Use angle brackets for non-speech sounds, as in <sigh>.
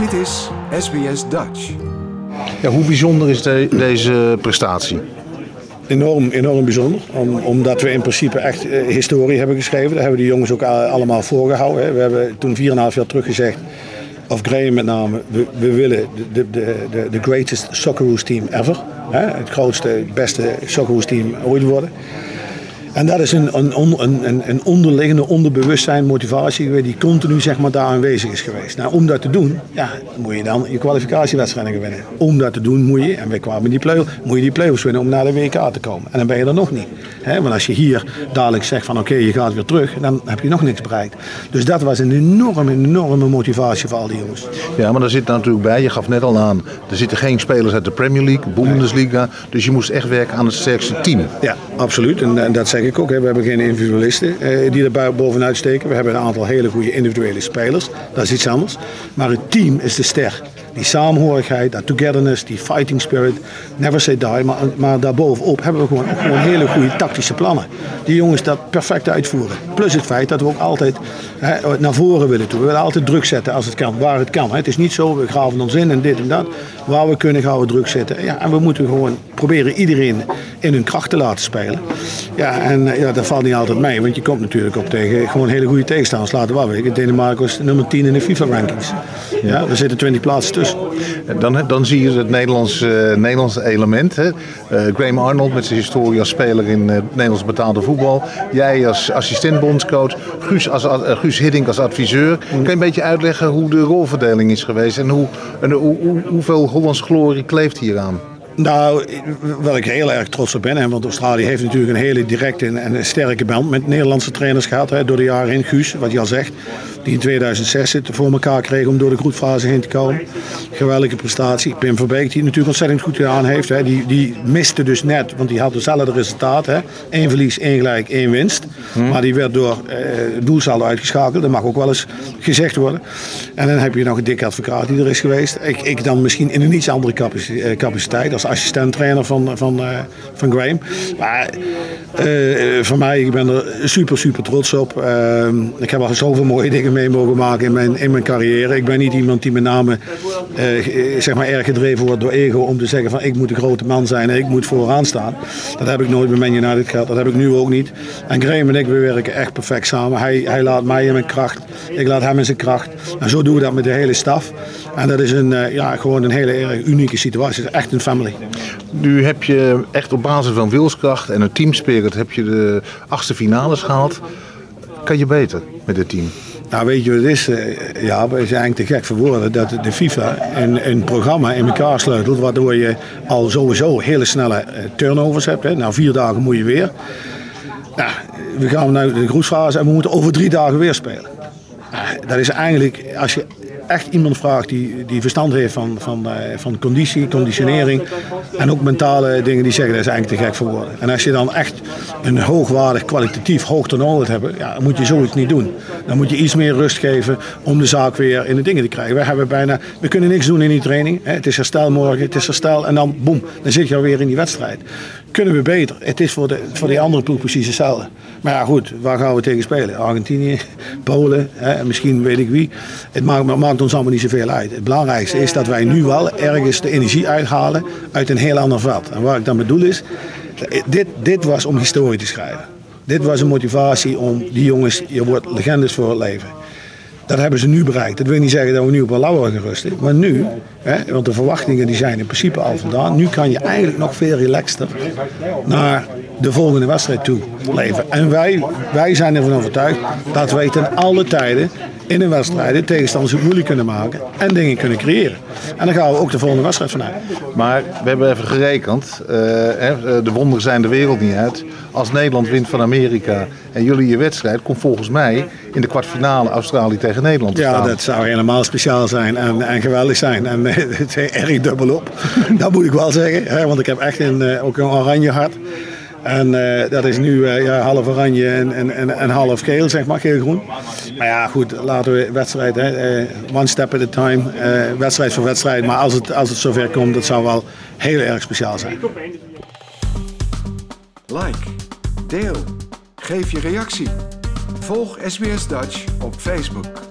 Dit is SBS Dutch. Ja, hoe bijzonder is de- deze prestatie? Enorm, enorm bijzonder. Om, omdat we in principe echt eh, historie hebben geschreven. Daar hebben de jongens ook allemaal voorgehouden. Hè. We hebben toen 4,5 jaar terug gezegd, of Graham met name, we, we willen de, de, de, de greatest Socceroos team ever. Hè. Het grootste, beste Socceroos team ooit worden. En dat is een, een, een, een, onderliggende onderbewustzijn, motivatie geweest die continu zeg maar, daar aanwezig is geweest. Nou, om dat te doen, ja, moet je dan je kwalificatiewedstrijden winnen. Om dat te doen moet je, en wij kwamen in die play moet je die play-offs winnen om naar de WK te komen. En dan ben je er nog niet. Want als je hier dadelijk zegt van oké, je gaat weer terug, dan heb je nog niks bereikt. Dus dat was een enorme, enorme motivatie voor al die jongens. Ja, maar daar zit natuurlijk bij, je gaf net al aan, er zitten geen spelers uit de Premier League, Bundesliga. Dus je moest echt werken aan het sterkste team. Ja, absoluut. En, en dat zeg ik ook. Hè. We hebben geen individualisten eh, die er bovenuit steken. We hebben een aantal hele goede individuele spelers. Dat is iets anders. Maar het team is de ster. Die samenhorigheid, dat togetherness, die fighting spirit. Never say die. Maar, maar daarbovenop hebben we gewoon, ook gewoon hele goede tactische plannen. Die jongens dat perfect uitvoeren. Plus het feit dat we ook altijd hè, naar voren willen toe. We willen altijd druk zetten als het kan, waar het kan. Hè. Het is niet zo, we graven ons in en dit en dat. Waar we kunnen gaan we druk zetten. Ja, en we moeten gewoon proberen iedereen in hun kracht te laten spelen. Ja, en eh, ja, dat valt niet altijd mee, want je komt natuurlijk op tegen gewoon hele goede tegenstanders. Laten we wel weten, Denemarken was nummer 10 in de FIFA-rankings. Ja, er zitten 20 plaatsen tussen. Dan, dan zie je het Nederlands, eh, Nederlandse element. Hè? Eh, Graham Arnold met zijn historie als speler in eh, Nederlands betaalde voetbal. Jij als assistent bondscoach. Guus, als, eh, Guus Hiddink als adviseur. Kan je een beetje uitleggen hoe de rolverdeling is geweest? En, hoe, en hoe, hoe, hoeveel Hollands glorie kleeft hieraan? Nou, waar ik heel erg trots op ben, want Australië heeft natuurlijk een hele directe en sterke band met Nederlandse trainers gehad hè, door de jaren heen. Guus, wat je al zegt, die in 2006 het voor elkaar kreeg om door de groepfase heen te komen. Geweldige prestatie. Pim Verbeek, die het natuurlijk ontzettend goed gedaan heeft. Hè, die, die miste dus net, want die had hetzelfde resultaat. Hè. Eén verlies, één gelijk, één winst. Maar die werd door eh, doelsaldo uitgeschakeld. Dat mag ook wel eens gezegd worden. En dan heb je nog een dikke advocaat die er is geweest. Ik, ik dan misschien in een iets andere eh, capaciteit als assistent-trainer van, van, eh, van Graham. Maar eh, voor mij, ik ben er super, super trots op. Eh, ik heb al zoveel mooie dingen mee mogen maken in mijn, in mijn carrière. Ik ben niet iemand die met name eh, zeg maar erg gedreven wordt door ego om te zeggen van ik moet de grote man zijn en ik moet vooraan staan. Dat heb ik nooit bij Man United gehad. Dat heb ik nu ook niet. En Graham en ik, we werken echt perfect samen. Hij, hij laat mij in mijn kracht. Ik laat hem in zijn kracht. En zo doen we dat met de hele staf. En dat is een, eh, ja, gewoon een hele unieke situatie. Het is echt een family. Nu heb je echt op basis van wilskracht en een teamspirit heb je de achtste finales gehaald. Kan je beter met dit team? Nou, weet je wat het is? eh, Ja, we zijn eigenlijk te gek voor woorden dat de FIFA een, een programma in elkaar sleutelt. Waardoor je al sowieso hele snelle eh, turnovers hebt. Hè. Na vier dagen moet je weer. Nou, we gaan naar de groepsfase en we moeten over drie dagen weer spelen. Nou, dat is eigenlijk, als je echt iemand vraagt die, die verstand heeft van, van, eh, van conditie, conditionering en ook mentale dingen, die zeggen dat is eigenlijk te gek voor woorden. En als je dan echt een hoogwaardig, kwalitatief hoog toernooi hebben, ja, dan moet je zoiets niet doen. Dan moet je iets meer rust geven om de zaak weer in de dingen te krijgen. We, hebben bijna, we kunnen niks doen in die training. Hè. Het is herstel morgen, het is herstel en dan boem, dan zit je alweer in die wedstrijd. Kunnen we beter? Het is voor, de, voor die andere ploeg precies hetzelfde. Maar ja, goed, waar gaan we tegen spelen? Argentinië, Polen, hè, misschien weet ik wie. Het maakt, ons allemaal niet zoveel uit. Het belangrijkste is dat wij nu wel ergens de energie uithalen uit een heel ander veld. En waar ik dan bedoel is, dit, dit was om historie te schrijven. Dit was een motivatie om die jongens, je wordt legendes voor het leven. Dat hebben ze nu bereikt. Dat wil niet zeggen dat we nu op een lauwer gaan rusten. Maar nu, hè, want de verwachtingen die zijn in principe al vandaan. Nu kan je eigenlijk nog veel relaxter naar de volgende wedstrijd toe leven. En wij, wij zijn ervan overtuigd dat wij ten alle tijden in een wedstrijd de tegenstanders het moeilijk kunnen maken. En dingen kunnen creëren. En dan gaan we ook de volgende wedstrijd vanuit. Maar we hebben even gerekend. eh, hè, de wonderen zijn de wereld niet uit. Als Nederland wint van Amerika en jullie je wedstrijd, komt volgens mij in de kwartfinale Australië tegen Nederland te Ja, staan. dat zou helemaal speciaal zijn en, en geweldig zijn. En eh, <laughs> het is erg dubbel op. dat moet ik wel zeggen. Hè, want ik heb echt een, eh, ook een oranje hart. En eh, dat is nu eh, ja, half oranje en, en, en, en half geel, zeg maar, geel-groen. Maar ja, goed, laten we wedstrijd, hè, eh, one step at a time, wedstrijd voor wedstrijd. Maar als het, als het zover komt, dat zou wel heel erg speciaal zijn. Like, deel, geef je reactie. Volg SBS Dutch op Facebook.